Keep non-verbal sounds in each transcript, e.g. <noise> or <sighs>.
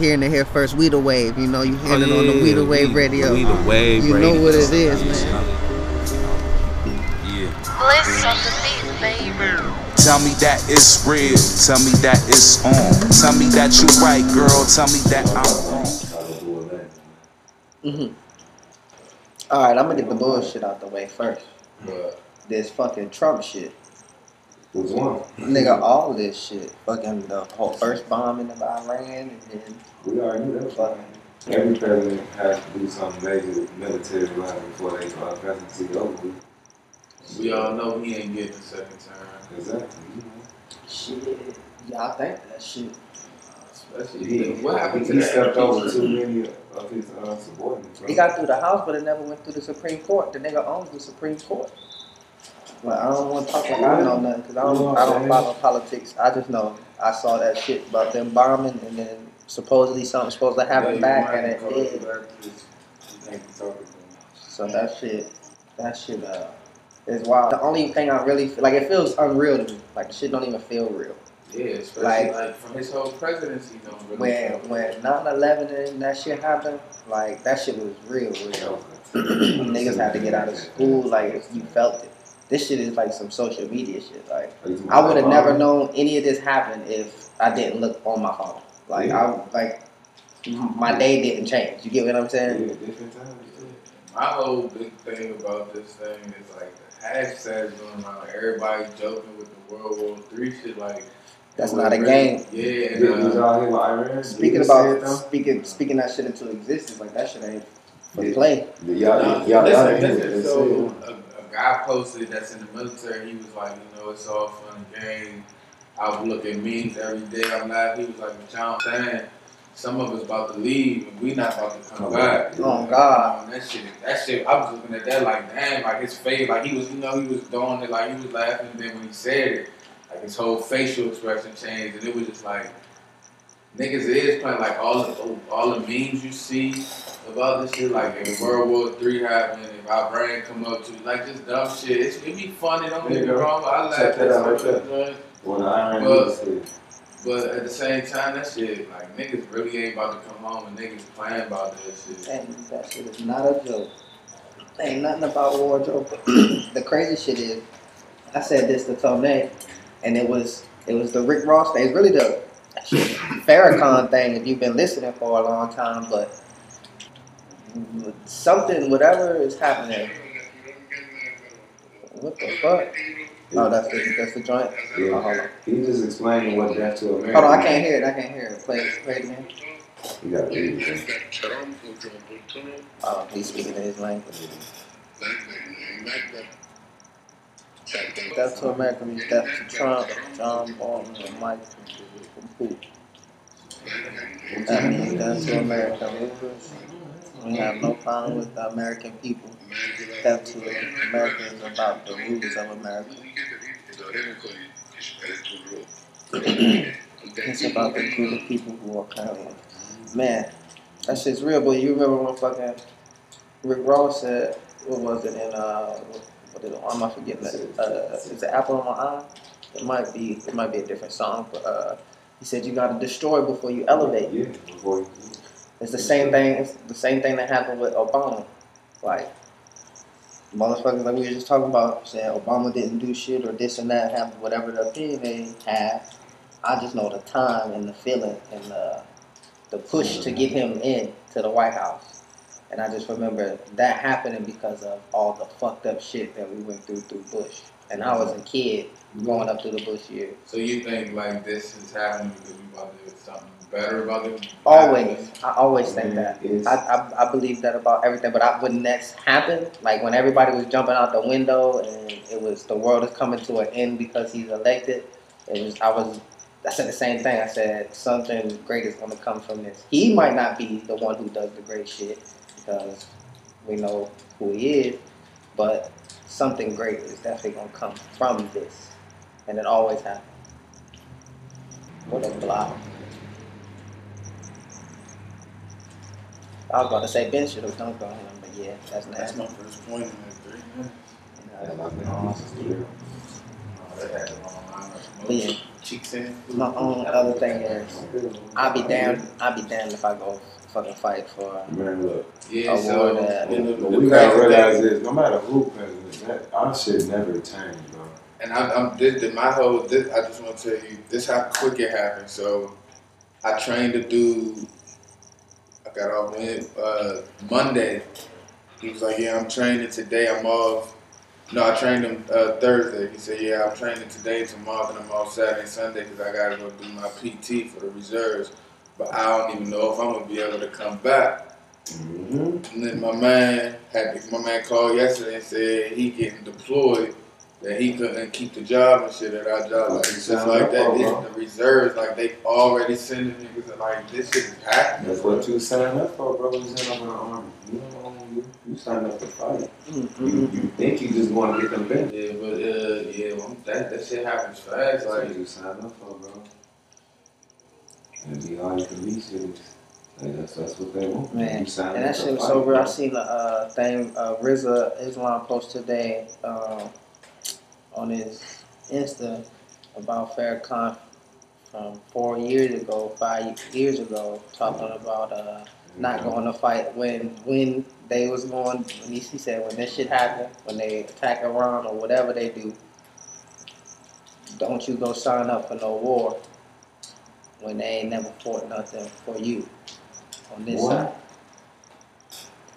hearing it here first. We the wave, you know. You hearing it on the We the Wave radio. We the wave. You radio. know what it is, man. Yeah. Bliss on the beat, baby. Tell me that it's real. Tell me that it's on. Tell me that you right, girl. Tell me that I'm wrong. Mm-hmm. All right, I'm gonna get the bullshit out the way first. But This fucking Trump shit. Which one? Nigga, all this shit. Fucking the whole first bombing of Iran and then We already knew that was fucking. Every president has to do something major with military wise before they uh, presidency over with. We all know he ain't getting a second term. Exactly. shit. Yeah, I think that shit. Especially He, what happened to he that stepped over too many of his uh, subordinates. He got through the House, but it never went through the Supreme Court. The nigga owns the Supreme Court. But I don't want to talk about know nothing because I don't, I don't follow politics. I just know I saw that shit about them bombing and then supposedly something supposed to happen back and it did. So that shit, that shit, uh, is wild. The only thing I really feel like it feels unreal to me. Like shit don't even feel real. Yeah, Like- like, from his whole presidency, don't really When when 9/11 and that shit happened, like that shit was real, real. <clears throat> Niggas had to get out of school, like you felt it. This shit is like some social media shit. Like I would have never known any of this happened if I didn't look on my phone. Like I like my day didn't change. You get what I'm saying? Yeah, different times. My whole big thing about this thing is like the hashtags going around, like everybody joking with the World War Three shit. Like That's not a was game. Yeah, Yeah, and, uh, out here with Iran. Speaking Did he say it, about speaking speaking that shit into existence, like that shit ain't for Yeah. play. Yeah, y'all, Nah, y'all, y'all, listen, y'all, listen, y'all, so a, a guy posted that's in the military. He was like, you know, it's all fun and games. I was looking memes every day. I'm laughing. He was like, "What y'all saying? Some of us about to leave, and we not about to come Come back." back. Oh God. Um, that shit, that shit. I was looking at that like, damn, like his face, like he was, you know, he was doing it, like he was laughing. And then when he said it, like his whole facial expression changed, and it was just like, niggas is playing like all the all the memes you see about this shit. Like if World War Three happened, if our brain come up to like just dumb shit. It's, it be funny. Don't get me There you go. wrong. but I laugh Check at that out some right of the joints. When the Iran Well, was here. But at the same time, that shit, like niggas really ain't about to come home and niggas playing about that shit. And that shit is not a joke. Ain't nothing about war joke. <clears throat> the crazy shit is, I said this to Tone, and it was it was the Rick Ross thing. It's really the Farrakhan thing. If you've been listening for a long time, but something, whatever is happening. What the fuck? Oh, that's the that's the joint. Yeah. Oh, hold on. He just explaining what death to America. Hold on, I can't hear it. I can't hear it. Play. Play it again. You got to read it. Oh, he's speaking in his language. Death to America means death to Trump, John Bolton, and Mike. That means death to American rulers. We have no problem with the American people. Death to America is about the rulers of America. It's about the group of people who are currently. Man, that shit's real, but you remember when fucking Rick Ross said, what was it in, uh, what did, am not forgetting that? Uh, is it Apple of My Eye? It might be, it might be a different song, but, uh, he said you gotta destroy before you elevate. Yeah, before you. It's the same thing. It's the same thing that happened with Obama. Like motherfuckers, like we were just talking about, saying Obama didn't do shit or this and that happened, whatever the opinion they had. I just know the time and the feeling and the the push to get him in to the White House. And I just remember that happening because of all the fucked up shit that we went through through Bush. And I was a kid growing up through the Bush years. So you think like this is happening because we about to do something better about it? Always, I always think that. I, I, I believe that about everything, but I, when that's happened, like when everybody was jumping out the window and it was the world is coming to an end because he's elected, it was I was I said the same thing. I said something great is going to come from this. He might not be the one who does the great shit because we know who he is, but something great is definitely going to come from this, and it always happens. What a block. I was about to say Ben should have dunked on him, but yeah, that's That's my first point in that three minutes. Yeah, like, man, honestly, yeah. Oh, they had the wrong line of But yeah, cheeks in. My own other thing is, I'll be damned. I'll be damned if I go fucking fight for. Man, look, Yeah, Award so that. and the, the we gotta realize thing- is no matter who president, that our shit never change, bro. And I'm, I'm this, this- my whole. This, I just want to tell you this how quick it happened. So, I trained a dude. I got off uh, Monday. He was like, "Yeah, I'm training today. I'm off." No, I trained him uh, Thursday. He said, "Yeah, I'm training today, tomorrow, and I'm off Saturday, and Sunday because I gotta go do my PT for the reserves. But I don't even know if I'm gonna be able to come back." Mm-hmm. And then my man had my man called yesterday and said he getting deployed, that he couldn't keep the job and shit at our job. Like it's just like that. This, the reserves, like they already sending niggas and like this shit is happening. That's what you signed up for, bro. You signed up in the army. You know, you, you signed up to fight. You, Mm-mm. you think you just want to get them benefits. Yeah, but uh, yeah, well, that that shit happens fast. That's Like what you signed up for, bro. And be all you can be serious. Like, that's, that's what they want. Man, And that shit was fight, so real. I seen the uh, thing uh, Rizza Islam post today um, on his Insta about Farrakhan from four years ago, five years ago, talking about uh, not going to fight when when they was going. When he, said when this shit happened, when they attack Iran or whatever they do, don't you go sign up for no war when they ain't never fought nothing for you on this What? side.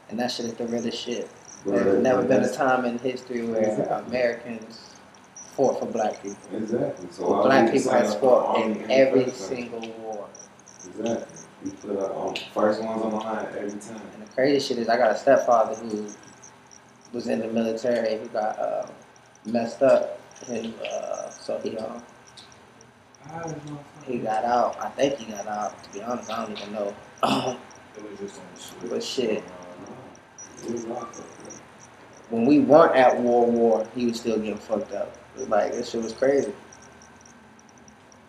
And that shit is the realest shit. There's never been a time in history where. Americans fought for black people. Exactly. So Black people has fought in every single war. Exactly. You put up on first ones on the line every time. And the crazy shit is, I got a stepfather who was in the military. He got uh, messed up, and uh, so he um, he got out. I think he got out. To be honest, I don't even know. it was just on the shit. but shit, It was locked up, bro. when we weren't at war, war, he was still getting fucked up. It was like this shit was crazy.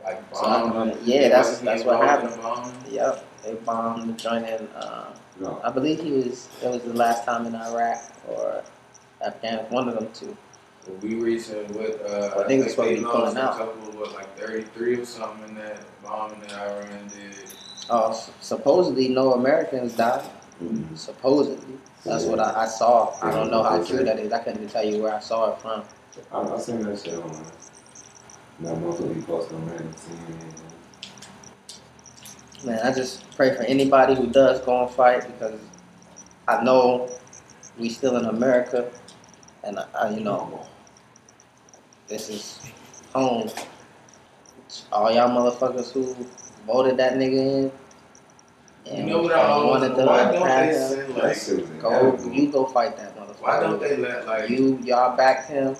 Like So, bombing. yeah, that's- that's what happened. bombing? Yep, they bombed the joint in. Uh, No. I believe he was. It was the last time in Iraq or Afghanistan. One of them two. Well, we recently with uh, I think it's supposed to be lost pulling a out. couple of what like thirty three or something in that bombing that Iran did. Uh, s- supposedly, no Americans died. Mhm. Supposedly, that's what I, I saw. I don't know how true that is. I couldn't even tell you where I saw it from. I, I seen that shit online. That motherfucker be posting on Reddit, CNN. Man, I just pray for anybody who does go and fight because I know we still in America, and I, I, you know, this is home. All y'all motherfuckers who voted that nigga in. You and know what I always wanted to why don't they him, send like Go, you go fight that motherfucker. why don't they let like You y'all backed him.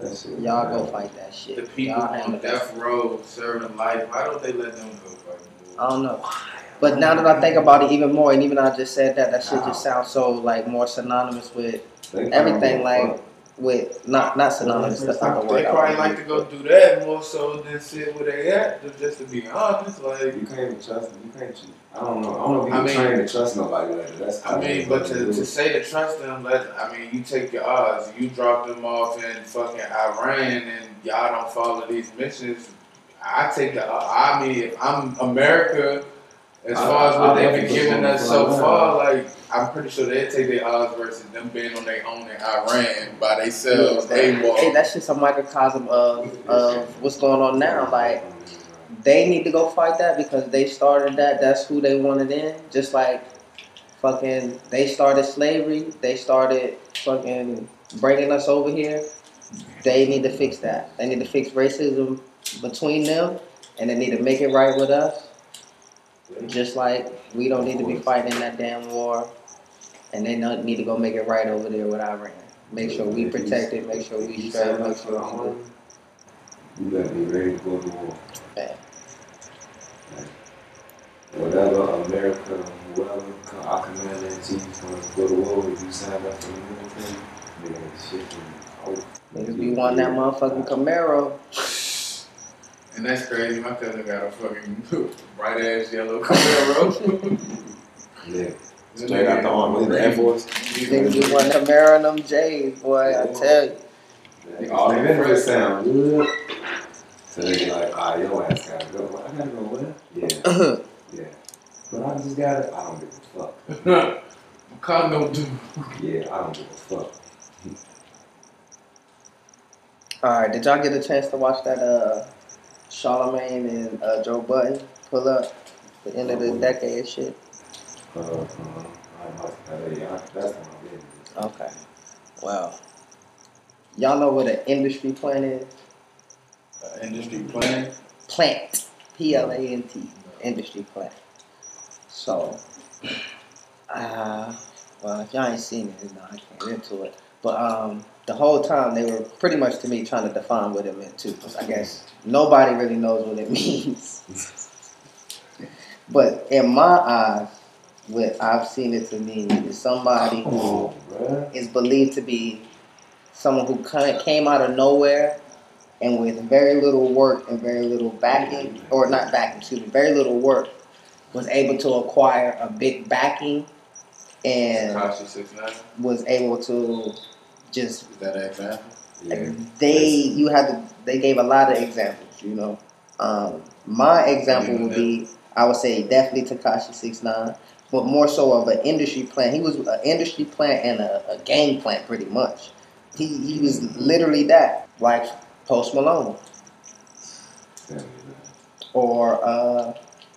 That shit Y'all go fight that shit. the people y'all on that. death row serving life? Why don't they let them go fight? I don't know. But now that I think about it even more, and even I just said that, that shit just sounds so like more synonymous with They everything. Like fuck. With not not synonymous. That's not the They word. I probably wanna like to go do that more so than sit where they at. Just- Just to be honest, like You can't even trust them. You can't. Cheat. I don't know. I don't know if you I can mean- train to trust nobody like that. That's I mean, but to, to say to trust them, let I mean, you take your odds. You drop them off in fucking Iran, and y'all don't follow these missions. I take the. I mean, if I'm America, as I- far as what they've been giving us so on the far, like I'm pretty sure they take their odds versus them being on their own in Iran by themselves. They Hey, that's just a microcosm of of what's going on now. Like they need to go fight that because they started that. That's who they wanted in. Just like fucking, they started slavery. They started fucking bringing us over here. They need to fix that. They need to fix racism between them, and they need to make it right with us. Just like we don't need to be fighting that damn war, and they not need to go make it right over there with Iran. Make sure we protect it. Make sure we You straight. Make up for sure the we do. army, you gotta be ready to go to war. Yeah. Whatever America, whoever, co- our commander in chief wants to go to war, if you sign up for the military, man, shit can Niggas be wanting that motherfucking Camaro. And that's crazy. My cousin got a fucking <laughs> bright ass yellow <laughs> Camaro. Yeah, straight out the army, the Air Force. Niggas be wanting Camaro and them J's, boy. I tell you. All the benefits sound good. So they be like, ah, your ass gotta go. Like, I gotta go where? Yeah, <coughs> yeah. But I just gotta. I don't give a fuck. <laughs> Condom do. Yeah, I don't give a fuck. All right, did y'all get a chance to watch that uh Charlemagne and uh, Joe Budden pull up the end of the decade shit? Uh, uh, I like that. Yeah, I- that's my business. Okay. Well, y'all know what an industry plant is? Uh, industry plan. Plant. P L A N T. Industry plant. So, <clears throat> uh, well, if y'all ain't seen it, no, I can't get into it. But um, the whole time they were pretty much to me trying to define what it meant too. I guess nobody really knows what it <laughs> means. but in my eyes, what I've seen it to mean is somebody who is believed to be someone who kind of came out of nowhere and with very little work and very little backing, or not backing, excuse me, very little work, was able to acquire a big backing and Tekashi six nine. was able to just Is that an example? Yeah. they you had to they gave a lot of examples, you know. Um, my example would be I would say definitely Tekashi six nine, but more so of an industry plan. He was an industry plan and a, a game plan pretty much. He he was literally that, like Post Malone Yeah. or uh,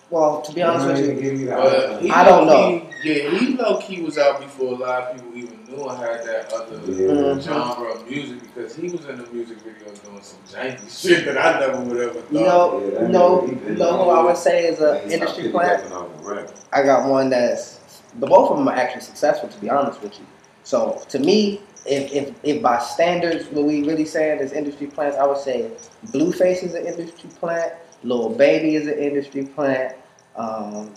well to be honest with you, give that. But I don't low-key- Yeah, he low key was out before a lot of people even knew and had that other Yeah. Genre of music because he was in the music video doing some janky shit that I never would ever thought. you know, Yeah, that no, nigga, he been know who I would say is an industry stopped plan. piggybacking off of rap. I got one that's the both of them are actually successful to be honest with you. So to me, if if, if by standards what we really saying is industry plants, I would say Blueface is an industry plant, Lil Baby is an industry plant. Um,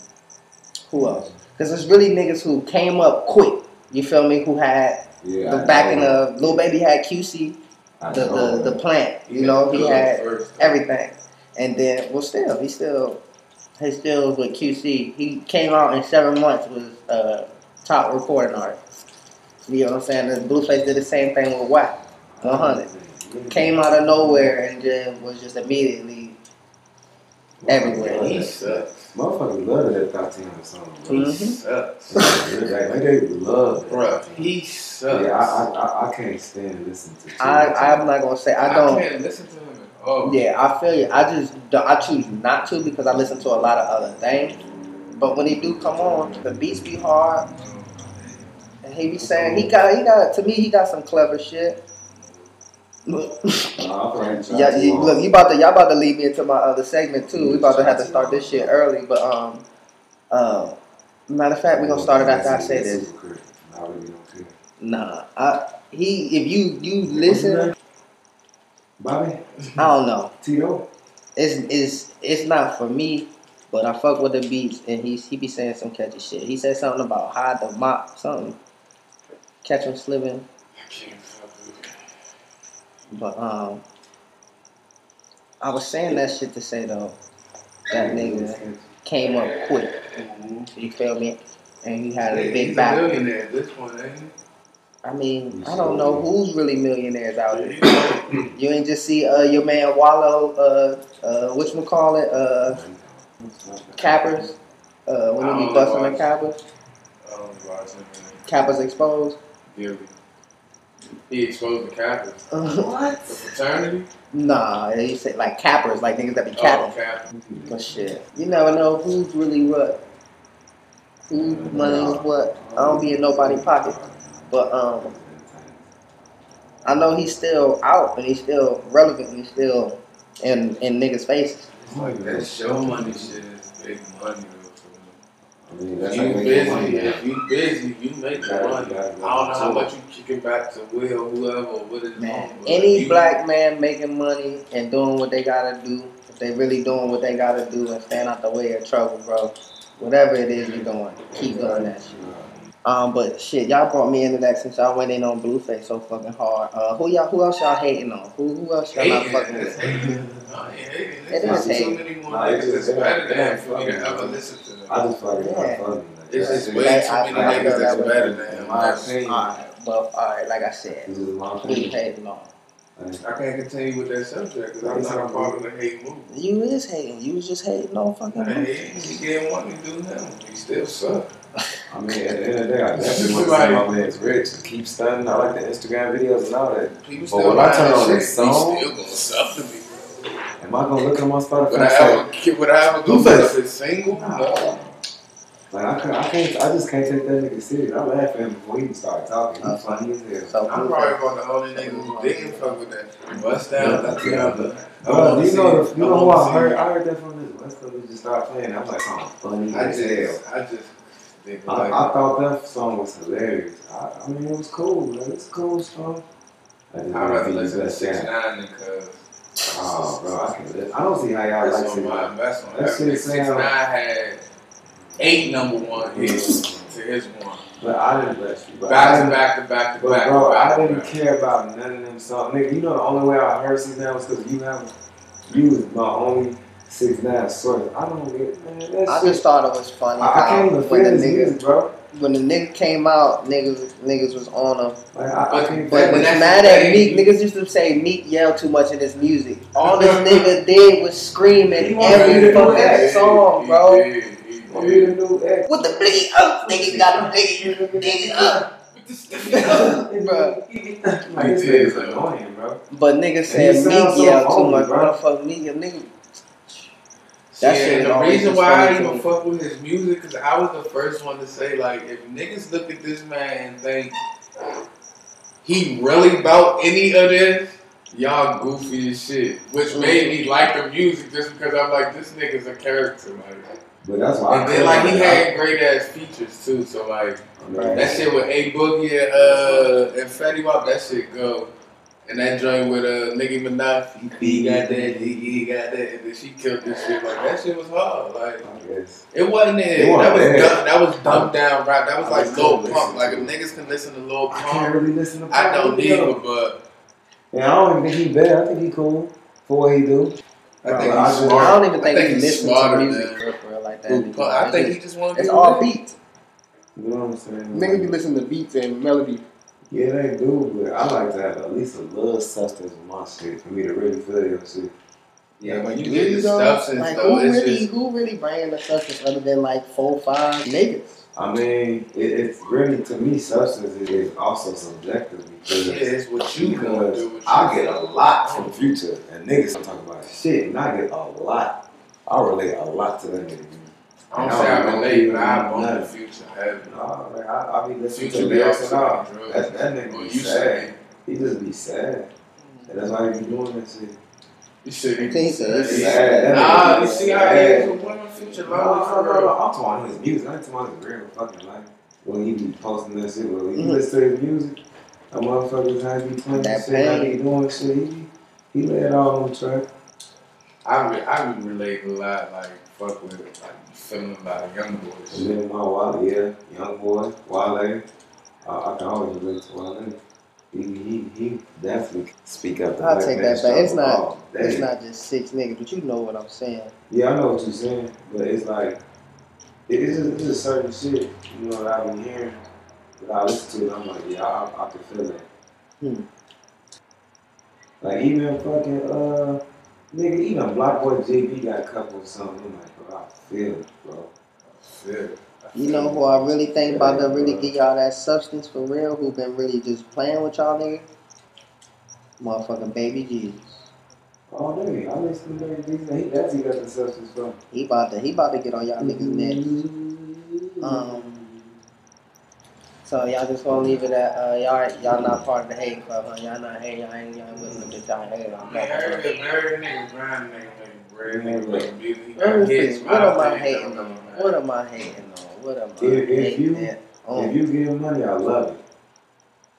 who else? Because it's really niggas who came up quick. You feel me? Who had Yeah, the I backing know. of Lil Baby had QC, I the the, the plant. You know, he had everything. And then, well, still, he still, he still was with QC. He came out in seven months was uh, top recording artist. You know what I'm saying? The Blueface did the same thing with WAP 100. Came out of nowhere and then was just immediately everywhere. He sucks. Motherfuckers love that Thotiana song. Bro. He Mhm. sucks. like, like they love that. Bruh, he sucks. Yeah, I, I, I, I can't stand listening to. I, I'm not gonna say I don't. can't listen to him Oh. Yeah, I feel you. I just I choose not to because I listen to a lot of other things. But when he do come on, the beats be hard, and he be saying he got he got to me he got some clever shit. Look, Nah, I feel like yeah, you, look, you about to y'all about to lead me into my other segment too. We about to have to start this shit early, but um, uh, matter of fact, we gonna start it after I say this. I really don't care. Nah, I he if you you listen, Bobby, I don't know. Tito, it's it's it's not for me, but I fuck with the beats and he he be saying some catchy shit. He said something about hide the mop, something. Catch him slipping. I can't fuck with it. But um I was saying that shit to say though, that nigga came up quick. You feel me? And he had a He's big a back. millionaire at this point, ain't he? I mean, I don't know who's really millionaires out here. <coughs> You ain't just see uh your man Wallo, uh uh whatchamacallit, uh cappers. Uh when I he be busting the cappers. I don't watch him, man. Cappers exposed. Really. He exposed the Kappas. <laughs> what? The fraternity? Nah, he said like cappers, like niggas that be Oh, capping. But shit, you never know who's really what. Whose money what. I don't be in nobody's pocket. But um, I know he's still out and he's still relevant. And he's still in in niggas' faces. It's like that show money shit is big money though. for me. I mean, that's you how they get money busy, if you busy, you make the money. I don't go know how much you kick it back to Will, whoever, or what it is. Man, on, but any you- black man making money and doing what they gotta do, if they really doing what they gotta do and staying out the way of trouble, bro. Whatever it is you're doing, keep doing that shit. Um, but shit, y'all brought me into that since y'all went in on Blueface so fucking hard. Uh, who y'all? Who else y'all hating on? Who who else y'all not fucking it's with? hating. No, it ain't hating. It It's is hating. many it's just- better than for me to fucking- ever listen to them. I just feel Yeah. funny. It's just way I- too many I niggas that's way. better than him. my That's- Alright, well, alright, like I said, This we hating on. I can't continue with that subject because I'm not a part of the hate movement. You is hating. You was just hating on fucking. Man, he, movies. he didn't want me to do him. He still suck. I mean, at the end of the day, I definitely want to see my man's rich and keep stunning. I like the Instagram videos and all that. People But when I turn on shit, this song- he still gonna suck to me. Am I gonna look at my Spotify Would and I say, ever, would I ever go You for better- single? Nah. No. like, I can't, I can't, I just can't take that nigga serious. I laugh at him before he even started talking. He's funny as hell. So I'm probably one of the only niggas who didn't fuck with that. Bust down, Thotiana. Uh, I Bro, wanna you know, it. you know I who I heard? it. I heard that from this West Coast. just started playing. I'm like, something funny I as hell. just, I just I, like, I thought that song was hilarious. I, I mean, it was cool, man. It's a cool song. I don't rather listen to Six Nine than Cuz. Oh, bro, I can. I don't see how y'all That's like Six my Nine. that's on That shit Six Nine had eight number one hits to his one. But I didn't let you. But I Back to back to back to back. bro, back I didn't back. care about none of them songs. Nigga, you know the only way I heard Six Nine was because you have you was my only Six Nine source. I don't get man. That I shit. just thought it was funny. I, I can't even when the his nigga music, bro. when the nigga came out, niggas niggas was on him. Like I, I But- can't. But When was mad at thing, Meek. Niggas used to say Meek yelled too much in his music. <laughs> All this nigga did was screaming He every fucking song, He bro. did, he Want me to do X? With the bling up, niggas got the bling, nigga up. <laughs> Bruh. Like this nigga's annoying, bro. But niggas said sounds Meek so yelled too phony, much. bro. Motherfucker, Meek, nigga. That Yeah, shit and the reason why I even fuck with his music because I was the first one to say like, if niggas look at this man and think he really about any of this, y'all goofy as shit. Which made me like the music just because I'm like, this nigga's a character, like. But that's why. And I then like he had great ass features too, so like mean, that shit with A Boogie and, uh, and Fetty Wap, that shit go. And that joint with uh, Nicki Minaj, he, he got that, he, he got that, and then she killed this shit. Like that shit was hard. Like it wasn't it. It that was dumb, that was dumbed down rap. That was I like just Lil Pump. Like to if niggas can listen to Lil I can't really listen to. I don't either. either. But Yeah, I don't even think he bad. I think he cool for what he do. I think I he's just- smart. I don't even think, I he he's listens to smarter music than for, for real like that. Lil I think he just- just want to it's all beats. You know what I'm saying? Niggas be listening to beats and melody. Yeah, they do, but I like to have at least a little substance in my shit for me to really feel your shit. Yeah, when you get you the though? substance like though, who it's really, just who really bringing the substance other than like four, five niggas? I mean, it, it's really to me substance is also subjective because yeah, it's what you gonna because do. What you I get a lot from Future and niggas don't talk about shit, and I get a lot. I relate a lot to that nigga. I don't I say I don't relate, but I know bump the future heavy. Nah, man, I, I be listening Future to be lyrics also and all. on drugs. That, that nigga Well, be you sad. say He just be sad. And that's why he be doing that shit. you should You think so? Sad. That Nah, nigga you see how he sad. is with women, future No, love no, for no, no. real. I'm talking about his music. I ain't talking about his real fucking life. When he be posting that shit, when you Mhm. listen to his music, that motherfuckers how he be playing That shit, how pain. he doing shit. He, he lay it all on track. I re- I be relating a lot, like fuck with it, like feeling about young boys. And then my Wale, yeah, young boy, Wale. Uh, I can always relate to Wale. He, he, he definitely speak up. the I'll take that back. It's not- all. It's not just six niggas, but you know what I'm saying. Yeah, I know what you're saying, but it's like it- it's just, it's just certain shit, you know, that I be hearing that I listen to, and I'm like, yeah, I, I can feel that. Hmm. Like even fucking uh, nigga, even Black Boy JB got a couple of something. I'm like, bro, I feel it, bro. You know who I really think about to really give y'all that substance for real? Who been really just playing with y'all niggas? Motherfucking baby Jesus. Oh, dang, I listen to that. He, that's he got the substance from. He about to he about to get on y'all niggas neck. Um, So y'all just gonna leave it at uh, y'all y'all not part of the hating club, huh? Y'all not hating, y'all ain't y'all ain't willing to bitch y'all hate on. Man, every every nigga grind nigga making bread, nigga making music. he got Everything. hits, What am I hating on? What am I hating on? What am I If- if hating you- at? Oh, If you give money, I love it.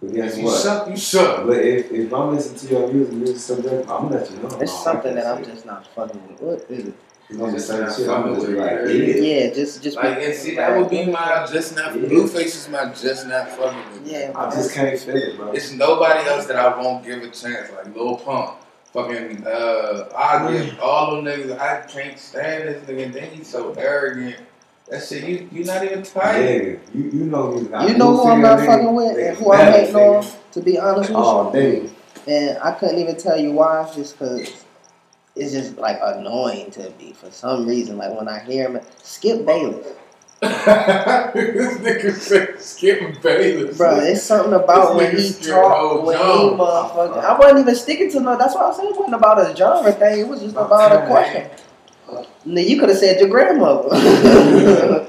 But guess If you what? suck, you suck. But if, if I'm listening to your music, music subject, I'm gonna let you know. It's something that I'm just not fucking with. What is it? It's gonna be Just certain not shit. I'm fucking gonna be with like, it. yeah. Yeah, just just Like, and see, that would be my just not. Yeah. Blueface is my just not fucking with. me. Yeah, I just can't feel it, bro. It's nobody else that I won't give a chance. Like Lil Pump, fucking. Uh, I give all them niggas. I can't stand this nigga. And then he's so arrogant. That shit, you you not even Yeah, tight. you, you know me. You know who I'm not fucking with and who I'm hating on. To be honest with Oh, you, dang. and I couldn't even tell you why, just because it's just like annoying to me for some reason. Like when I hear him, Skip Bayless, <laughs> this nigga said Skip Bayless. bro. It's something about when he talk, when he motherfucker. I wasn't even sticking to no. That's why I said it wasn't about a genre thing. It was just about a question. Now you could have said your grandmother. <laughs>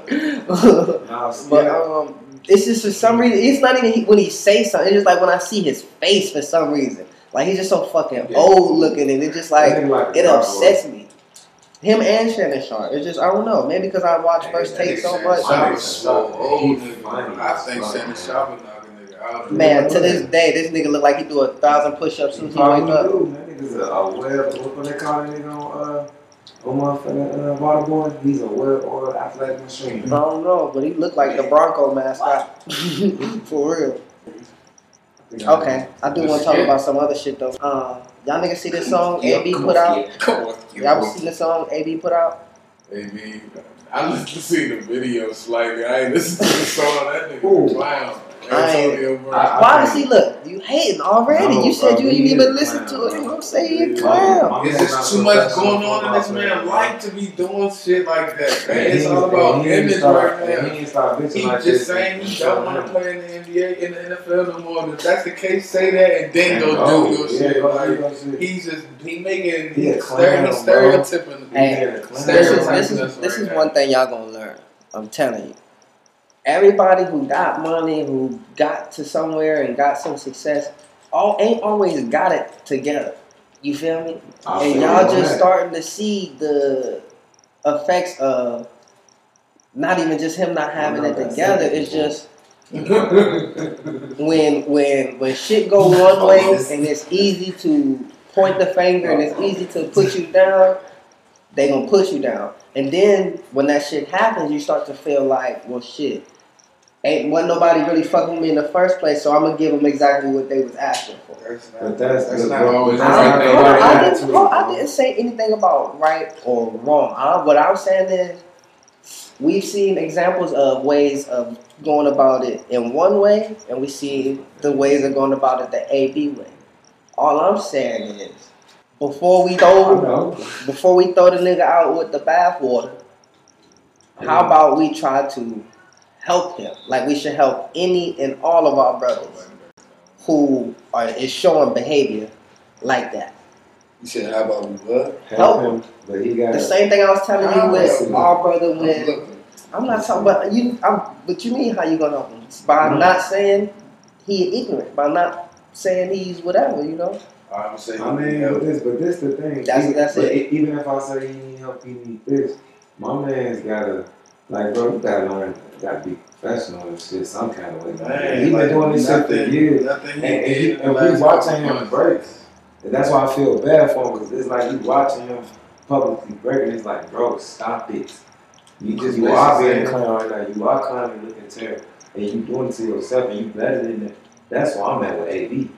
Nah, But um, it's just for some reason. It's not even when he says something. It's just like when I see his face for some reason. Like he's just so fucking Yeah. old looking, and it just like like it upsets me. Him and Shannon Sharpe. It's just I don't know. Maybe because I watch first take so much. Shannon Sharpe so He old, nigga. I think Shannon Sharpe would knock a nigga out. Man, to this day, this nigga look like he do a thousand push-ups soon as he Probably wake up. do. That nigga's a, a web. What they call that nigga on uh on motherfucking uh, waterboard? He's a well-oiled athletic machine. I don't know, but he looked like the Bronco mascot. <laughs> For real. Okay, I do want to talk about some other shit though. Um, y'all niggas see this song AB put out? Come Y'all seen the song AB put out? AB. I listened to see the video slightly. I ain't listened to the song. That nigga Ooh. clown. I ain't- Antonio Brown. I- Why does he look? You hating already? No, you said bro, you he didn't even is listen to it. bro. You gonna say he a clown? my It's just too much going on in this football man player, life to be doing shit like that, man. And It's he all about and image right now. He ain't start bitching He like just this saying he don't want to play in the NBA, in the NFL no more. If that's the case, say that and then go do your shit. do Like your shit. he's just he making He he's clown, he's bro. stereotyping. The This is this is this is one thing y'all gonna learn. I'm telling you. Everybody who got money, who got to somewhere and got some success, all ain't always got it together. You feel me? I and feel y'all just that. starting to see the effects of not even just him not having it together. It's just <laughs> when when when shit go one way and it's easy to point the finger and it's easy to put you down, they gonna put you down. And then when that shit happens, you start to feel like, well, shit, ain't wasn't nobody really fucking with me in the first place, so I'm gonna give them exactly what they was asking for. That's not, But that's that's good, not always That's I, the not right hold the on, right I, didn't, I didn't say anything about right or wrong. I, what I'm saying is, we've seen examples of ways of going about it in one way, and we see the ways of going about it the AB way. All I'm saying is, before we throw before we throw the nigga out with the bathwater, how about we try to help him? Like we should help any and all of our brothers who are is showing behavior like that. You said, how about we what? Help him, but he got The same thing I was telling you with our brother I'm when. I'm not talking about you. I'm, but you mean how you gonna help him by mm. not saying he ignorant, by not saying he's whatever, you know? I'm saying, I mean, but this, but this the thing. That's- even, that's it. Even if I say he need help, he need this. My man's gotta, like, bro, you gotta learn, gotta be professional and shit, some kind of way. Man, he like, been doing this shit for years. Nothing And- and he- and we watching him break. And that's why I feel bad for him, because it's like you watching him publicly breaking. It's like, bro, stop it. You just you are being same. clown right now. You are clowning, looking terrible, and you doing it to yourself, and you better than that. That's why I'm at with AB.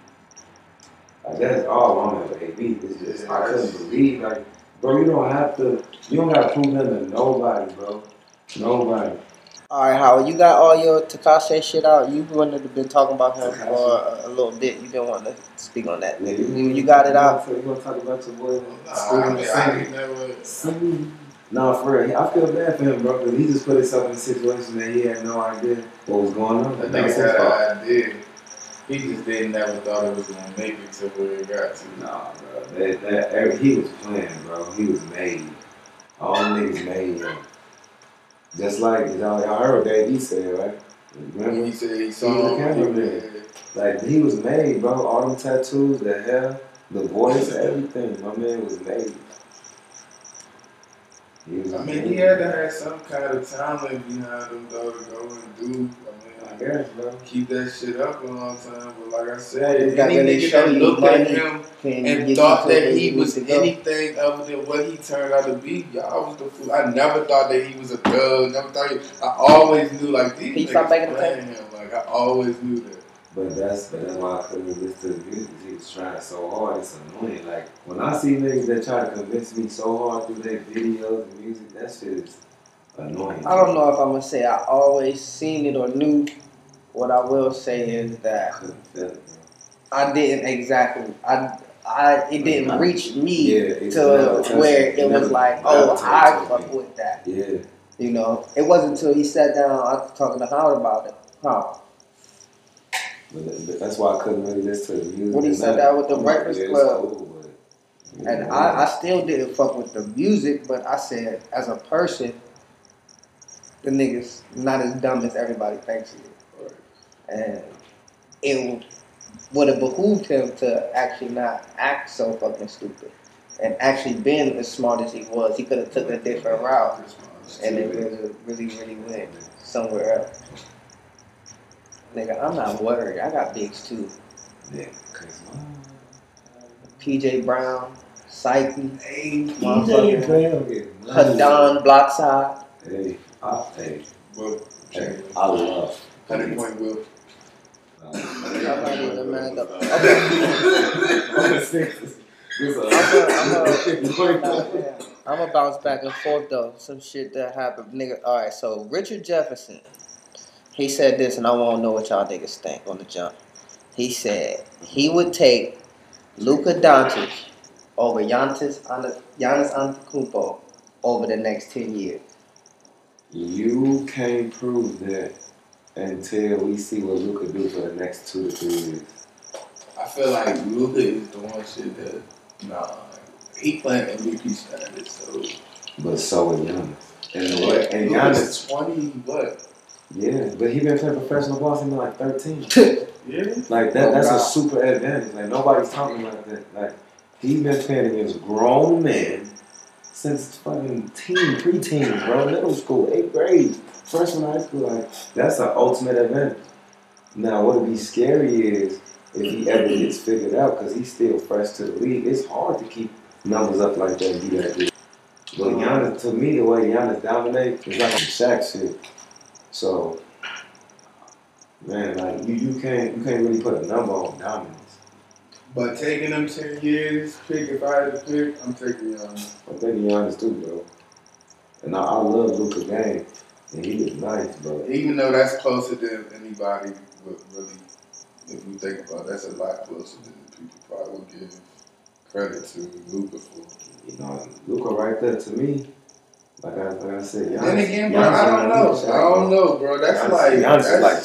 Like that's all I'm at with AB. It's just I couldn't believe like, bro, you don't have to. You don't gotta prove nothing to nobody, bro. Nobody. All right, Howard, you got all your Tekashi shit out. You've wanted to been talking about him for a, a little bit. You've been wanting to speak on that. Nigga, You, you got it out. You want to talk about your boy? Nah, I mean, I ain't never. No, for real. I feel bad for him, bro, because he just put himself in a situation that he had no idea what was going on. That That's nigga his fault. had an idea. He just didn't never thought it was gonna make it to where it got to. Nah, bro. That, that, he was playing, bro. He was made. All niggas made him. Just like y'all, y'all heard what Dave E said, right? Remember? He said he He saw a cameraman. Like he was made, bro. All them tattoos, the hair, the voice, everything. My man was made. He was I mean, he had to have some kind of talent behind him though to go and do. I I guess, bro. keep that shit up a long time. But like I said, You got any really nigga that looked at him and thought that he was need go. anything other than what he turned out to be, y'all was the fool. I never thought that he was a thug. Never thought he. I always knew like these Can you stop niggas playing him. Like I always knew that. But that's but that's why I couldn't listen to the music. He was trying so hard. It's annoying. Like when I see niggas that try to convince me so hard through their videos and music, that shit is annoying. I don't know if I'm gonna say I always seen it or knew. What I will say is that couldn't feel it, I didn't exactly. I I it didn't reach me Yeah, to where it. was like, oh, I fuck with that. Yeah. You know, it wasn't until he sat down. I was talking to Howard about it. Huh? But, that's why I couldn't really listen to the music. When he sat down with the Breakfast yeah, Club. cool, but, And. I, I still didn't fuck with the music, but I said, as a person, the nigga's not as dumb as everybody thinks he is. And it would have behooved him to actually not act so fucking stupid. And actually being as smart as he was, he could have took a different route and it really, really, really went somewhere else. Nigga, I'm not worried. I got bigs too. Yeah, PJ Brown, Psyche, Hey, Motherfucker. Brown. Hadon Blockside. Hey, I, hey, hey, I love. Hundred point will. I'm not even mad though. I'm a Sixers. This a- I'm a- I'm gonna <laughs> bounce back and forth though. Some shit that happened, nigga. All right, so Richard Jefferson, he said this, and I want to know what y'all niggas think on the jump. He said he would take Luka Doncic over Giannis Ant- Giannis Antetokounmpo over the next ten years. You can't prove that until we see what Luka do for the next two to three years. I feel like Luka is doing shit that nah. He playing MVP status, so But so is Giannis. And the way, and Giannis, twenty what? yeah, but he been playing professional ball since like 13. <laughs> Yeah. Like that, Oh, that's God. a super advantage. Like nobody's talking about that. Like he's been playing against grown men since fucking teen, preteens, bro, middle school, eighth grade, freshman high school. Like that's the ultimate event. Now, what would be scary is if he ever gets figured out because he's still fresh to the league. It's hard to keep numbers up like that and be that good. But Giannis, to me, the way Giannis dominates is like some Shaq shit. So, man, like you, you can't you can't really put a number on dominance. But taking them ten years, pick if I had to pick, I'm taking um I'm thinking Giannis too, bro. And I, I love Luka game, and he is nice, bro. even though that's closer than anybody would really if you think about it, that's a lot closer than people probably would give credit to Luka for. You know, Luka right there to me. Like I, like I said, Giannis, then again, bro, Giannis I don't know. like I don't know, bro. That's Giannis, like Giannis that's, is like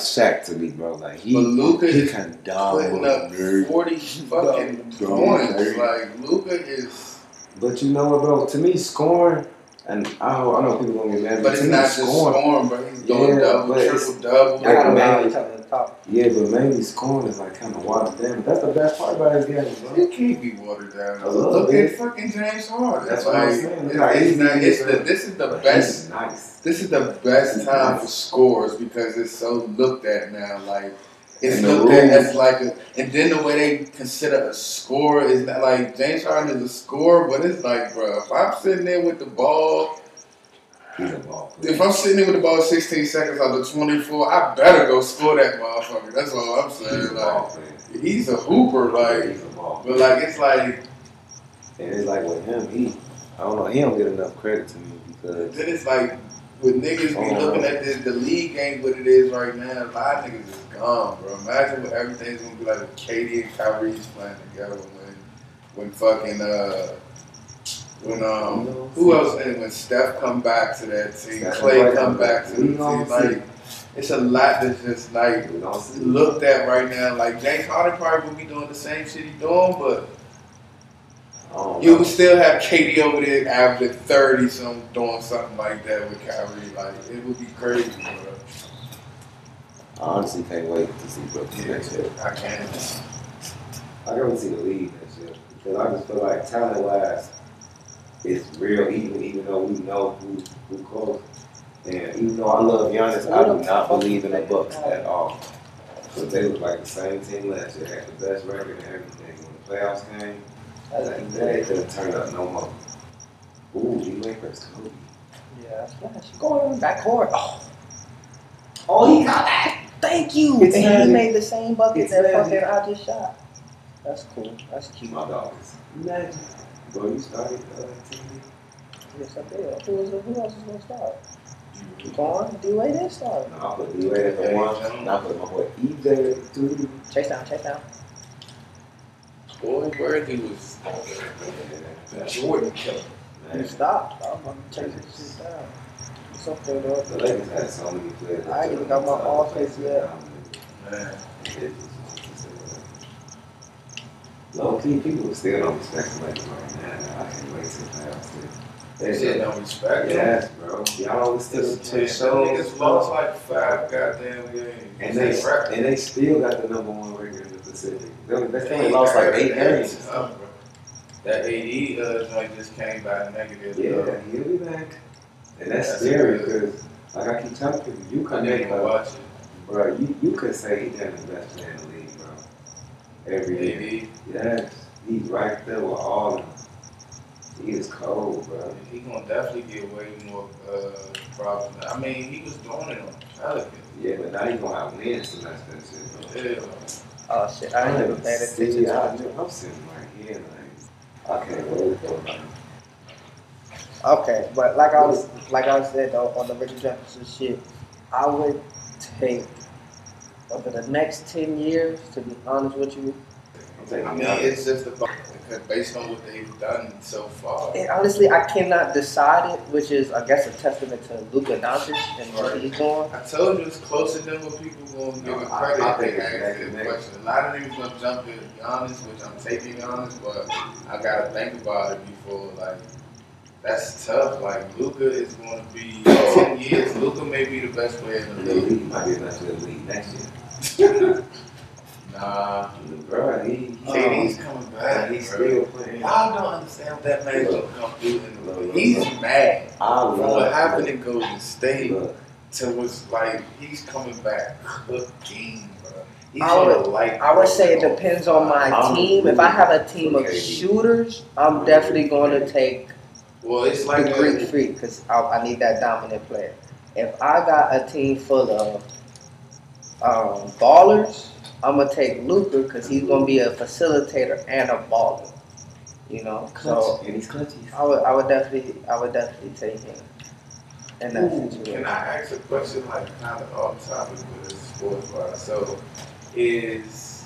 Shaq to me, bro. Like he, But Luka he is can putting dominate. up forty fucking points. Like Luka is, But you know what, bro? To me, scoring, and I, I know people gonna get mad, but to it's me, not just scoring, bro. He's doing Yeah, double, but it's- triple double. I gotta man. allow each other. Yeah, but mainly scoring is like kind of watered down. That's the best part about his game, bro. It can't be watered down. A little Look bit. at fucking James Harden. That's like, what I'm saying. It's, how it's not, he it's the, this is the But best. nice. This is the best time for scores because it's so looked at now. Like it's looked at as like a, and then the way they consider a score is not like James Harden is a scorer, but it's like, bro, if I'm sitting there with the ball, He's a ball if I'm sitting there with the ball 16 seconds out of 24, I better go score that motherfucker. That's all I'm He's saying. ball Like player. he's a hooper, like, he's a ball but like it's like And it's like with him, he, I don't know, he don't get enough credit to me because then it's like. With niggas be Oh, looking at this, the league ain't what it is right now. A lot of niggas is gone, bro. Imagine what everything's gonna be like with KD and Kyrie's playing together when, when fucking uh, when um, who else? And when Steph come back to that team, Steph Clay come back to the team. Like it's a lot that's just like looked at right now. Like James Harden probably would be doing the same shit he's doing, but Don't you would still have KD over there averaging thirty, some doing something like that with Kyrie. Like it would be crazy, bro. I honestly can't wait to see Brooklyn next year. I can't. I to see the league next year because I just feel like talent wise, it's real. Even even though we know who who close, and even though I love Giannis, I do not believe in the Bucks at all. Because they look like the same team last year, had the best record and everything. When the playoffs came, like, they couldn't turn up no more. Ooh, he went first Kobe. Yeah, Flash. Going back court. Oh. oh, he got that. Thank you. It's and he made the same bucket It's that magic. fucking I just shot. That's cool. That's cute. My dog is magic. Bro, you started uh, TV? Yes, I did. Who, was, who else is going to start? Go on. D-Wade did start. No, I put D-Wade at the one, and I put my boy EJ at the two. Chase down, chase down. Boy, Worthy was the Jordan killer. He stopped. I'm gonna take this shit down. It's okay though. the Lakers had so many players. I ain't even got my offense yet. Man. Low key, people still don't respect the Lakers right now. I can't wait till the playoffs. too. They said no respect. Yes, bro. Y'all was still Man, to shows. niggas lost like five goddamn games. And they and they still got the number one record in the Pacific. They, they, They they lost like eight games. That AD uh, joint just came back negative. Yeah, though. he'll be back. And that's, That's scary because, like I keep telling people, you I could didn't make even watch it. bro. You you could say he's damn the best player in the league, bro. Every year. AD, Yes, he's right there with all of them. He is cold, bro. he gonna definitely get way more uh, props. than- I mean, he was doing it on Pelicans. Yeah, but now he's gonna have wins to match that shit, bro. Yeah. Oh shit, I ain't even paying attention to I. I'm sitting right here, like, I can't wait for it. Okay, but like I was, like I said though, on the Richard Jefferson shit, I would take over the next ten years. To be honest with you, I mean, it's just because based on what they've done so far. and honestly, I cannot decide it, which is, I guess, a testament to Luka Doncic and what he's doing. I told you it's closer than what people gonna give No, it I- credit. I if think it's ask neck this and neck. question. A lot of niggas gonna jump in Giannis, which I'm taking Giannis, but I gotta think about it before. Like that's tough. Like Luka is going to be ten years. Luka may be the best player in The the league. league might be enough to the league next year. <laughs> Nah, bro, he, he, KD's coming back. he's bro. still playing. Y'all don't understand what that man's gonna come through in the league. He's mad I from what happened in Golden State. Look, to was like he's coming back cooking, bro. He's I would- gonna like. I would say it depends on my I'm team. If I have a team of shooters, I'm definitely going to take Well, it's like the a- Greek freak because I, I need that dominant player. If I got a team full of um, ballers, I'm gonna take Luka because he's gonna be a facilitator and a baller. You know, so and he's clutchy. I would I would definitely I would definitely take him in that Can situation. I ask a question like kind of off topic with this sports wise? So, is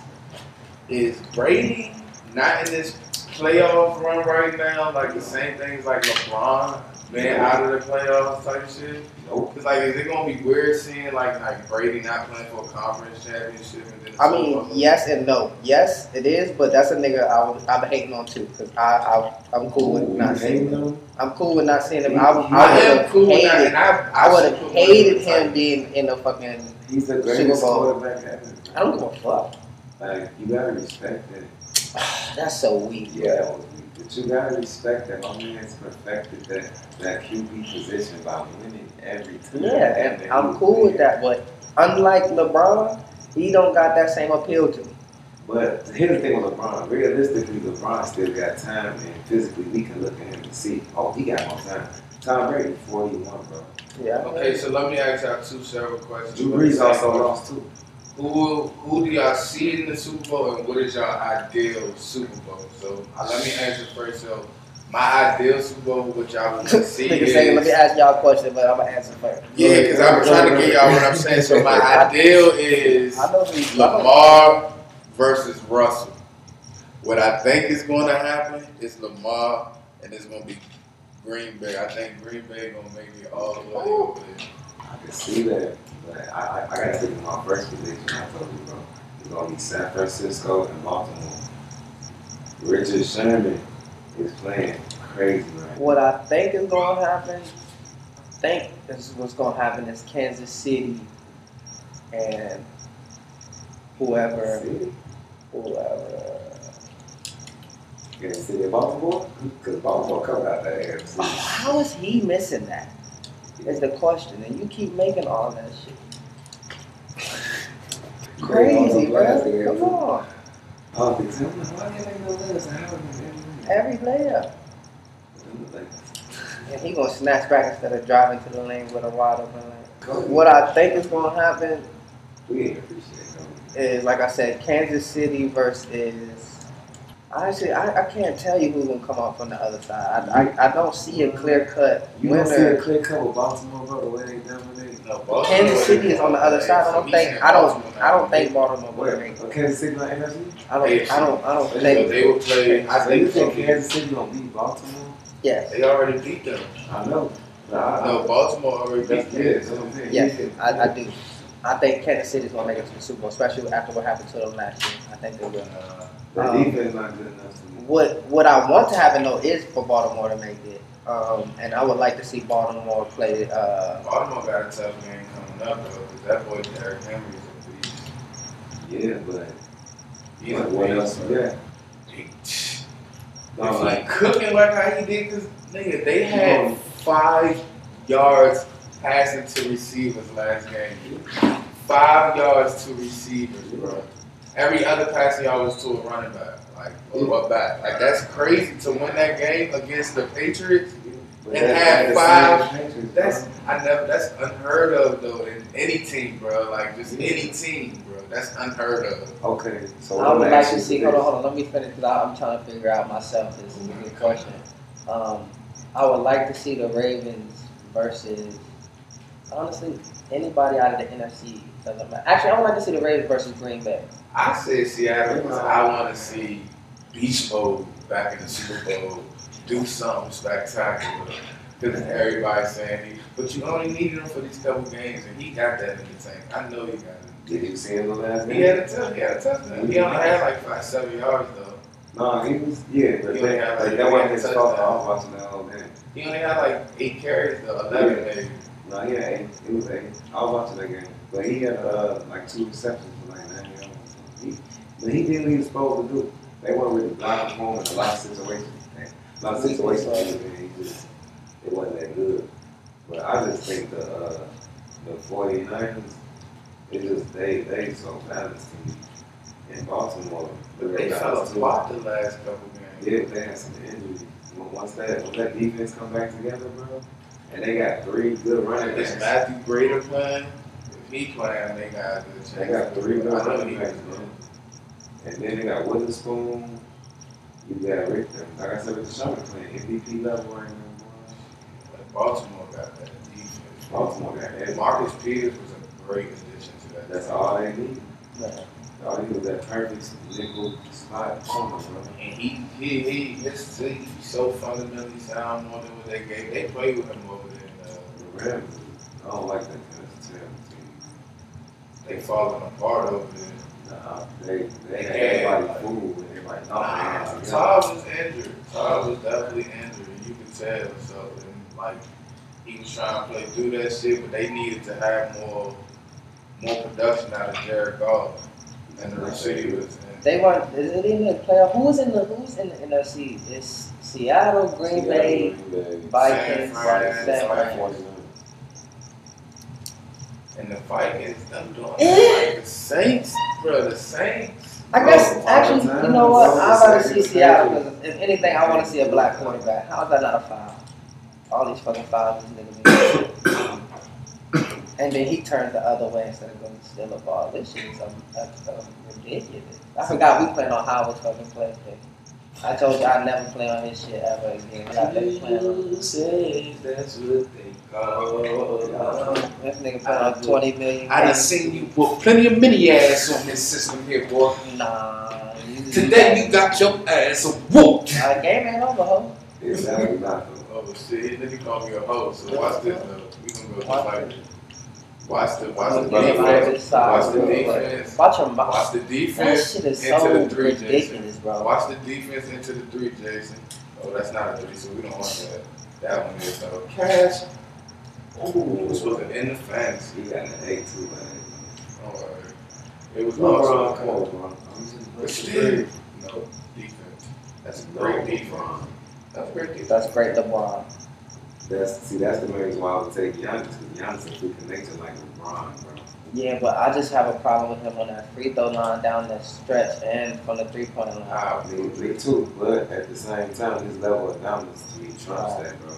is Brady not in this playoff run right now? Like the same things like LeBron being out of the playoffs type shit. Nope. Cause like, is it gonna be weird seeing like like Brady not playing for a conference championship? And then I mean, yes and no. Yes, it is, but that's a nigga I would, I'm hating on too because I, I I'm cool with not seeing him. him. I'm cool with not seeing him. I, I I would have cool hated. and I, I would have hated him him being in the fucking. He's the Super greatest Bowl. quarterback ever. I don't give a fuck. Like you gotta respect that. <sighs> That's so weak. Yeah, that was weak. But you gotta respect that my man's perfected that that QB position by winning every time. Yeah, and I'm cool with that. But unlike LeBron, he don't got that same appeal to me. But here's the thing with LeBron. Realistically, LeBron still got time, and physically, we can look at him and see, oh, he got more time. Tom Brady, 41, bro. Yeah. Okay, so let me ask y'all two several questions. Drew Brees also lost too. Who who do y'all see in the Super Bowl, and what is y'all ideal Super Bowl? So uh, let me answer first. So my ideal Super Bowl, what y'all want to <laughs> see is saying, let me ask y'all a question, but I'm gonna answer first. yeah, because I'm trying to get y'all what I'm saying. So my ideal is <laughs> I know these. I know- Lamar versus Russell. What I think is going to happen is Lamar, and it's going to be Green Bay. I think Green Bay going to make it all the way over there. I can see that, but I, I, I gotta take my first position. I told you, bro. It's gonna be San Francisco and Baltimore. Richard Sherman is playing crazy right What I think is gonna happen, I think this is what's gonna happen is Kansas City and whoever, City? whoever. Kansas City and Baltimore? Because Baltimore covered out that AFC. Oh, how is he missing that? Is the question, and you keep making all that shit. <laughs> Crazy, bro. Come on, but tell me, why can't they know this? How are every player. And he gonna snatch back instead of driving to the lane with a wide open lane. What I think is gonna happen We ain't appreciate it. is, like I said, Kansas City versus Honestly, I, I can't tell you who's gonna come out from the other side. I, I, I don't see a clear cut You don't see a clear cut with Baltimore, bro, the way they dominate. No, Baltimore Kansas City is on the other side. I don't think I don't I don't think Baltimore will make. What? Kansas City not NFC? I don't I don't I don't So think. they will play. I So you think think Kansas City gonna beat Baltimore? Yes, they already beat them. I know. Nah, No, Baltimore already beat That's them. yeah, that's what I'm saying. yes, I, I do. I think Kansas City's gonna make it to the Super Bowl, especially after what happened to them last year. I think they will. Uh, The Um, defense not good enough. What what I want to happen though is for Baltimore to make it, um, and I would like to see Baltimore play. Uh, Baltimore got a tough game coming up though, because that boy Derrick Henry is a beast. Yeah, but He's what, else No, if like he cooking like how he did this nigga, they had five yards passing to receivers last game. Five yards to receivers, bro. Every other passing yard was to a running back, like or a back. Like that's crazy to win that game against the Patriots. but and have five- Patriots, That's bro. I never. That's unheard of though in any team, bro. Like just any team, bro. That's unheard of. Okay, so I would like to see. Hold on, hold on. Let me finish because I'm trying to figure out myself. This is a good question. Um, I would like to see the Ravens versus honestly anybody out of the NFC. Doesn't matter. Actually, I would like to see the Ravens versus Green Bay. I said Seattle because I want to see beast mode back in the Super Bowl, do something spectacular. Because everybody's saying, he, but you only needed him for these couple games, and he got that in the tank. I know he got it. Did you see him the last game? He had a tough, he had a touchdown. He only had like five, seven yards though. No, he was yeah, but He had, like, like, that wasn't his fault. I was watching that whole game. He only had like eight carries though, eleven maybe. No, he had eight. It was eight. I was watching that game, but he had uh like two receptions for like nine yards. He, but he did what he was supposed to do. They weren't really blocking him in a lot of situations. A lot of situations, and he just it wasn't that good. But I just think the uh, the 49ers, it just they they so balanced. In Baltimore, but They got fell us apart the last couple games. Yeah, they had some injuries. But Once that once that defense come back together, bro, and they got three good running Is backs. Matthew Brader playing? If he playing, they got a good chance. They got three good running backs, man. And then they got Witherspoon. You got Rick. Like I said, with the Deshaun playing MVP level right now. But Baltimore got that defense. Baltimore got that. And. Marcus Peters was a great addition to that. That's all they need. Man. They need was that perfect nickel spot corner, bro. And he, he, he, his he's so fundamentally sound more than what they gave. They play with him over there. And, The Rams, I don't like that. kind of team. uh, they falling apart over there. Nah, they they had everybody fooled and everybody Nah, they had Todd was injured. Todd was definitely injured. and You could tell. So, and like, he was trying to play through that shit, but they needed to have more, more production out of Jared Goff and the. And They weren't. Is it in the playoff? Who's in the Who's in the NFC? It's Seattle, Green Bay, Vikings, San Fran, San Fran. Forty-nine. And the Vikings, them doing Eh. like the Saints, bro. The Saints. I guess Bro, actually, all you know what? I'd rather see Seattle because if anything, I want to see a black quarterback. How is that not a foul? All these fucking fouls these niggas. Do. and then he turned the other way instead of going to steal a ball. This shit is um, that's, um, ridiculous. I forgot we playing on Howard's fucking play. I told you I'd never play on his shit ever again. But I think playing on. You say that's what they call. This nigga playing on 20 million. I done seen you put plenty of mini ass on this system here, boy. Nah. You, Today you got your ass a whoop. Nah, the game ain't over, ho. It's definitely not though. Oh shit, then he called me a hoe. So watch this though. We gonna go to like watch the watch the Get him out of defense. Watch the defense. Watch him. Watch the That defense shit is into so the three, Jason. bro. Watch the defense into the three, Jason. Oh, that's not a three, so we don't want that. That one is though. Cash. Ooh, this was an in the fence. He got an eight too, man. Don't worry. It was LeBron, also come on, But still, no defense. That's a great defense. That's great defense. That's great, LeBron. That's see, that's the main reason why I would take Giannis. Because Giannis is free connection like LeBron, bro. Yeah, but I just have a problem with him on that free throw line down the stretch and from the three point line. Wow. Me, me too, but at the same time, his level of dominance to me trumps that, bro.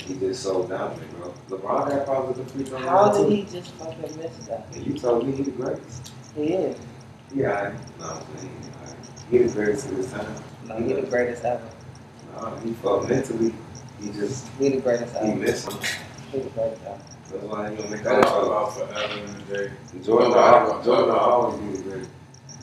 He just so dominant, bro. LeBron had problems with the free throw line How did he just fucking miss that? And you told me he the greatest. He is. Yeah, I, no, he, I, he the greatest of his time. No, he the greatest ever. No, he felt mentally, he just, He the greatest he ever. missed him. He the greatest ever. That's why he gonna make that all all forever and a day. Jordan, Nobody Jordan always be the greatest.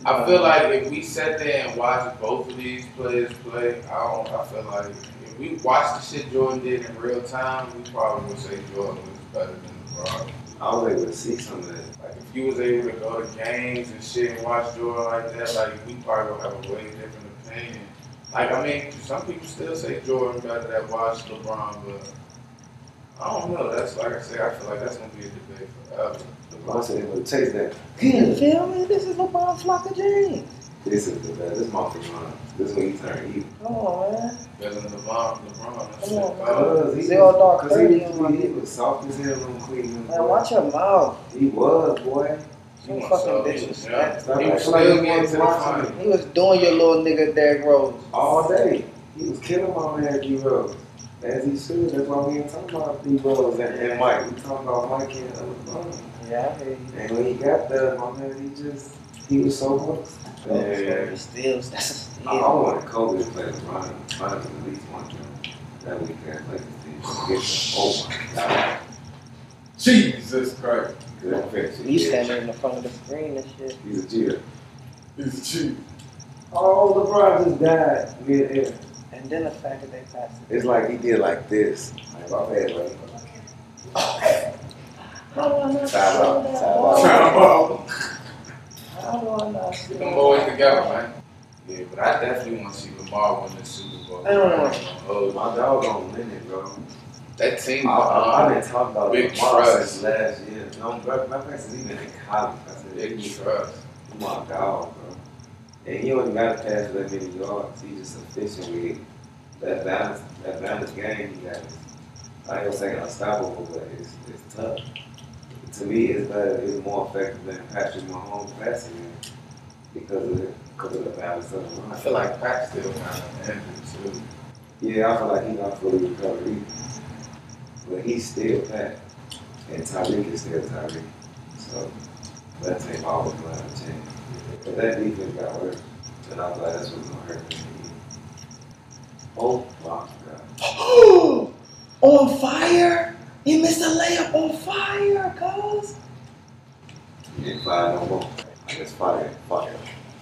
I feel like if we sat there and watched both of these players play, I don't. I feel like if we watched the shit Jordan did in real time, we probably would say Jordan was better than LeBron. I was able to see some of that. Like if you was able to go to games and shit and watch Jordan like that, like we probably would have a way different opinion. Like I mean, some people still say Jordan better than watch LeBron, but I don't know. That's like I say, I feel like that's gonna be a debate forever. LeBron said he would take that. You feel me? This is LeBron Flock of James. This is the best. This is my LeBron. This is when he turned evil. Come on, man. Better than LeBron, LeBron. Come on, it. man. He, Zero dark cause he, was- he was soft as hell on Cleveland. Man, watch your mouth. He was, boy. He was fucking so- disrespect. He was acting like still he was the final. He was doing your little nigga Derrick Rose. all day. He was killing my man D Rose. As he should. That's why we ain't talking about D Rose and, and Mike. We talking about Mike and uh, LeBron. Yeah, I hear you. And when he got there, my man, he just he was so close. Yeah. He still, that's a I, I steal. wanted Kobe to play LeBron. LeBron at least one time. That we can play this team. Oh my god. Jesus Christ. Good picture. You standing in the front of the screen and shit. He's a cheater. He's a cheat. Oh, LeBron just died mid-air. And then the fact that they passed it. It's like he did like this. Like my bad, like. How do I not see Time out, that time ball? out. How do I not see Keep that them boys together, man. Yeah, but I definitely want to see Lamar win the Super Bowl. I don't know. Oh, My dog don't win it, bro. That team, I, I, I've um, been talking about Big trust. last year. No, bro, my friend since even in college. I said, big "He's trust. my dog, bro. And he only got to pass that many yards. He's just efficient with that balance, that balance game he got. I ain't gonna say unstoppable, but it's, it's tough. To me, it's better, it's more effective than Patrick Mahomes passing game because of because of the balance of the run. I feel like Pat's still kind of injured too. Yeah, I feel like he's not fully recovered either. But he's still Pat. And Tyreek is still Tyreek. So that team always going to change. But that defense got worse. And I'm glad that's what's going to hurt me. Oh my God. on fire? You missed a layup on fire, cuz. You ain't fire no more. I guess fire, fire.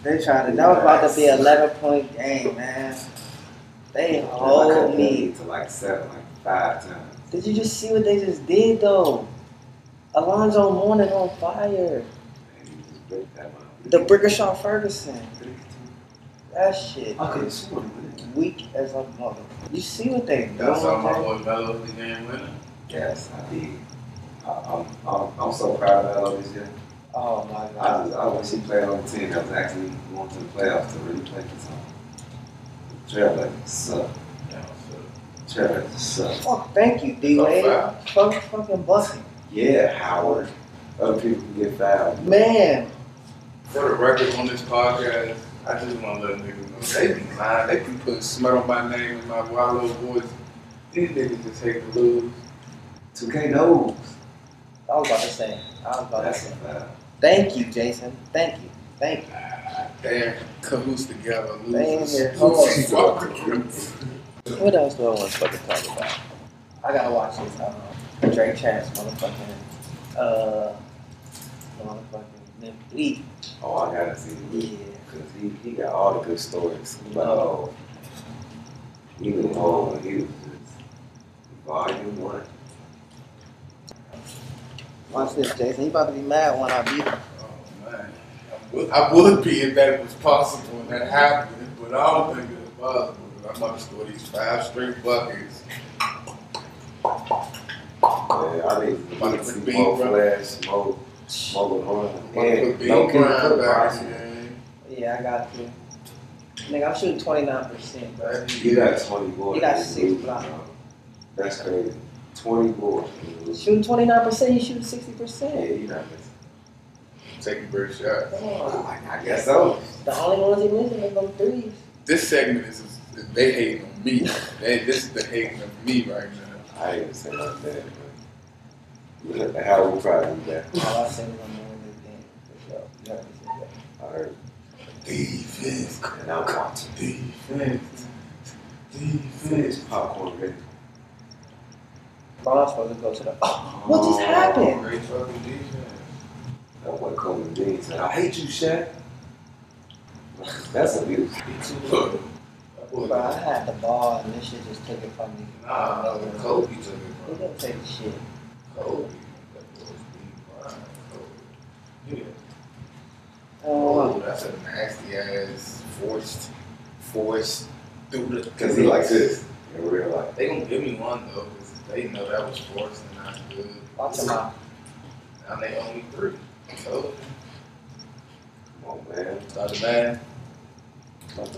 They tried to. That was about to be an 11 point game, man. They I hold cut me. to like seven, like five times. Did you just see what they just did, though? Alonzo Mourning on fire. And you just break that one. The Brickashaw Ferguson. That shit I could sworn weak as a mother. You see what they doing? That's how my boy Melo's the game winner. Yes, I did. I, I'm, I'm, I'm so proud of Melo this year. Oh my I god. just, I wish he played on a team that was actually going to the playoffs to really play for something. Trailblazers suck. Yeah, so. Trailblazers. Fuck, thank you, D oh, Wade. foul. Fuck, fucking Bussy. Yeah, Howard. Other people can get fouled. Man, For the record on this podcast, I just want to let niggas know they be lying. They be putting smut on my name and my Wallow voice. These niggas just hate to lose. 2K knows. I was about to say. I was about to say. Thank you, Jason. Thank you. Thank you. Damn, cahoots together, Damn, losers. <laughs> you're hard. Fuckers. What else do I want to fucking talk about? I gotta watch this. Uh, Drink Champs, motherfucking, uh, motherfucking Limp Bizkit. Oh, I gotta see the Yeah. Because he, he got all the good stories. But, oh, he was old he was just volume one. Watch this, Jason. You about to be mad when I beat him. Oh, man. I would, I would be if that was possible and that happened, but I don't think it's possible. I'm about to score these five straight buckets. Yeah, I need to About to see beat, more bro. flash, more, more going on. I'm about Bean no King back in Bryson. the game. Yeah, I got you. Nigga, I'm shooting 29%, bro. You got 20 boards. You got you six lose, blocks. That's crazy. 20 boards. Shooting 29%, you shooting 60%. Yeah, you not missing. Taking great shots. Come on. I, I guess so. The only ones he missing is them threes. This segment is, is they hating on me. They, this is the hating of me right now. I ain't even say like that. But look at how we probably do that. All I said was I'm gonna win this game, for sure. You heard me say that. I heard. Defense. And I'm watching. Defense. Defense. popcorn ready. Bro, I'm supposed to go to the. Oh, <laughs> what just oh. happened? Great fucking defense. That boy Coleman Dean said, I hate you, Shaq. That's abuse. Look. That boy- Bro, I had the ball and this shit just took it from me. Nah, Kobe took it Who from him. didn't take the shit? Kobe. That boy's being fine. Kobe. Yeah. Oh, Oh, that's a nasty ass forced, forced through the. Because he likes this in real life. They gonna give me one though, because they know that was forced and not good. watch him out. Now they only three. So, Come on, man. Dr. Man, it's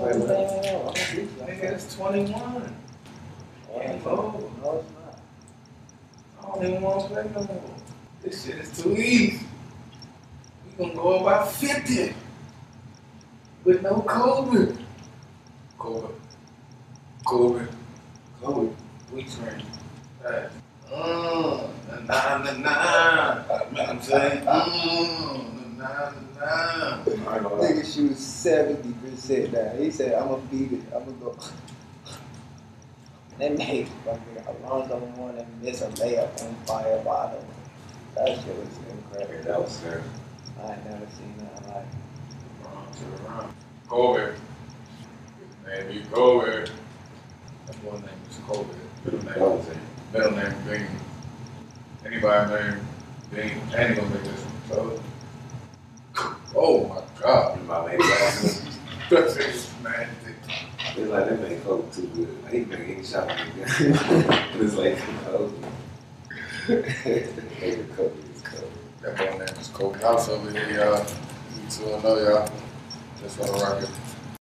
21. No, it's not. I don't even want to play no more. This shit is too easy. We gonna go about 50 with no COVID. COVID. COVID. COVID. We train. Right. Nah, nah, nah. I'm saying? Nah, nah. Nigga, she was 70 even said that. He said, I'm gonna beat it. I'm gonna go. that made fucking Alonzo Mourning miss a layup on fire bottom. That shit was incredible. That was scary. I had never seen that like. Round to the round. Colbert. Name is Colbert. That boy's name is Colbert. Middle name was middle name Bean. Anybody named Bean ain't gonna make this one. So, oh my God! My lady last one. That's just nasty. It's like that man Kobe too good. He been getting shot <laughs> but it's like Kobe. Favorite Kobe is Kobe. That boy name is Kobe. Also, here, y'all. You two know y'all. Just wanna rock it.